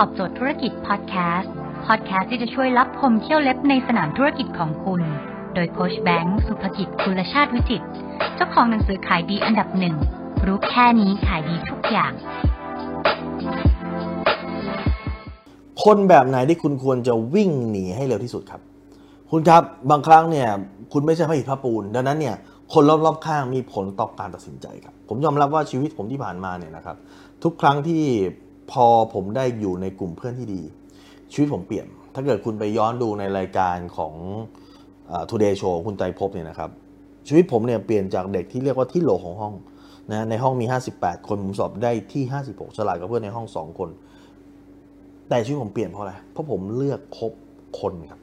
ตอบโจทย์ธุรกิจพอดแคสต์ พอดแคสต์ที่จะช่วยรับพมเที่ยวเล็บในสนามธุรกิจของคุณ โดยโคชแบงค์สุภกิจคุลชาติวิจิต เจ้าของหนังสือขายดีอันดับหนึ่ง รู้แค่นี้ขายดีทุกอย่าง คนแบบไหนที่คุณควรจะวิ่งหนีให้เร็วที่สุดครับ คุณครับบางครั้งเนี่ย คุณไม่ใช่พระอิฐพระปูน ดังนั้นเนี่ยคนรอบๆข้างมีผลต่อการตัดสินใจครับ ผมยอมรับว่าชีวิตผมที่ผ่านมาเนี่ยนะครับ ทุกครั้งที่ พอผมได้อยู่ในกลุ่มเพื่อนที่ดี ชีวิตผมเปลี่ยน ถ้าเกิดคุณไปย้อนดูในรายการของทูเดย์โชว์คุณใจพบเนี่ยนะครับ ชีวิตผมเนี่ยเปลี่ยนจากเด็กที่เรียกว่าที่โหลของห้องนะในห้องมี 58 คนผมสอบได้ที่ 56 ฉลาดกับเพื่อนในห้อง 2 คน แต่ชีวิตผมเปลี่ยนเพราะอะไร เพราะผมเลือกคบคนครับ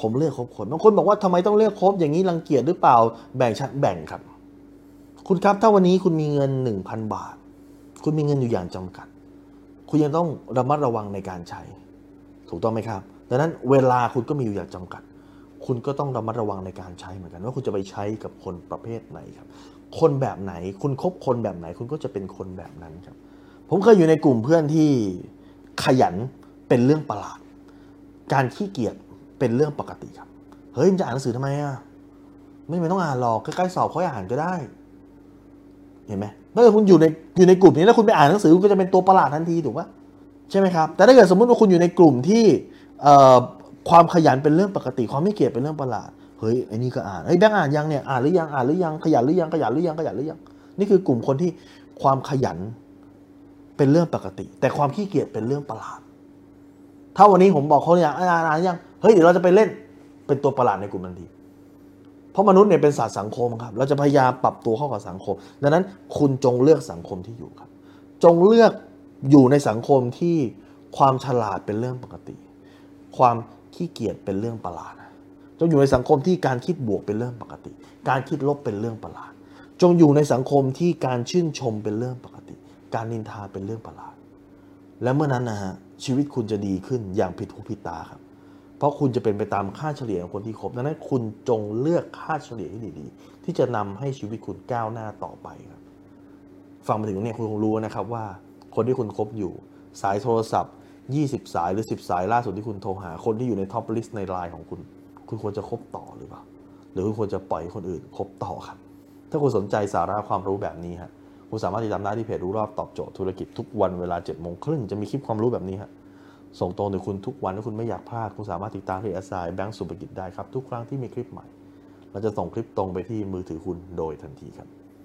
ผมเลือกคบคน บางคนบอกว่าทำไมต้องเลือกคบอย่างนี้รังเกียจหรือเปล่า แบ่งชั้นแบ่งครับ คุณครับถ้าวันนี้คุณมีเงิน 1,000 บาท คุณมีเงินอยู่อย่างจำกัด คุณยังต้องระมัดระวังในการใช้ ถูกต้องไหมครับ ดังนั้นเวลาคุณก็มีอยู่อย่างจำกัด คุณก็ต้องระมัดระวังในการใช้เหมือนกัน ว่าคุณจะไปใช้กับคนประเภทไหนครับ คนแบบไหนคุณคบคนแบบไหน คุณก็จะเป็นคนแบบนั้นครับ ผมเคยอยู่ในกลุ่มเพื่อนที่ขยันเป็นเรื่องประหลาด การขี้เกียจเป็นเรื่องปกติครับ เฮ้ยมันจะอ่านหนังสือทำไมอะไม่ไม่ต้องอ่านหรอกใกล้ๆสอบค่อยอ่านก็ได้ เห็นไหม ถ้าเกิดคุณอยู่ในอยู่ในกลุ่มนี้แล้วคุณไปอ่านหนังสือคุณก็จะเป็นตัวประหลาดทันทีถูกปะใช่ไหมครับ แต่ถ้าเกิดสมมติว่าคุณอยู่ในกลุ่มที่ความขยันเป็นเรื่องปกติ ความไม่เกียจเป็นเรื่องประหลาดเฮ้ยไอ้นี่ก็อ่านเฮ้ยแบงค์อ่านยังเนี่ยอ่านหรือยังอ่านหรือยังขยันหรือยังขยันหรือยังขยันหรือยังนี่คือกลุ่มคนที่ความขยันเป็นเรื่องปกติ แต่ความขี้เกียจเป็นเรื่องประหลาด ถ้าวันนี้ผมบอกเขาเนี่ยอ่านอ่านอ่านยังเฮ้ยเดี๋ยวเราจะไปเล่นเป็นตัวประหลาดในกลุ่มทันที เพราะมนุษย์เนี่ยเป็นสัตว์สังคมครับ เราจะพยายามปรับตัวเข้ากับสังคม ดังนั้นคุณจงเลือกสังคมที่อยู่ครับ จงเลือกอยู่ในสังคมที่ความฉลาดเป็นเรื่องปกติ ความขี้เกียจเป็นเรื่องประหลาดจงอยู่ในสังคมที่การคิดบวกเป็นเรื่องปกติ การคิดลบเป็นเรื่องประหลาด จงอยู่ในสังคมที่การชื่นชมเป็นเรื่องปกติ การนินทาเป็นเรื่องประหลาด และเมื่อนั้นนะฮะชีวิตคุณจะดีขึ้นอย่างผิดหูผิดตาครับ เพราะคุณจะเป็นไปตามค่าเฉลี่ยของคนที่คบดังนั้นคุณจงเลือกค่าเฉลี่ยที่ดีๆ ที่จะนำให้ชีวิตคุณก้าวหน้าต่อไปครับฟังมาถึงตรงนี้คุณคงรู้นะครับว่า คนที่คุณคบอยู่ สายโทรศัพท์ 20 สายหรือ 10 สายล่าสุดที่คุณโทรหา คนที่อยู่ใน top list ในไลน์ของคุณ คุณควรจะคบต่อหรือเปล่า หรือคุณควรจะปล่อยคนอื่นคบต่อครับ ถ้าคุณสนใจสาระความรู้แบบนี้ฮะคุณสามารถติดตามได้ที่เพจรู้รอบตอบโจทย์ธุรกิจทุกวันเวลา7โมงครึ่งจะมีคลิปความรู้แบบนี้ฮะ ส่งตรงถึงคุณทุกวันถ้าคุณไม่อยากพลาด คุณสามารถติดตามที่แอสไซแบงก์สุภกิจได้ครับ ทุกครั้งที่มีคลิปใหม่ เราจะส่งคลิปตรงไปที่มือถือคุณโดยทันทีครับ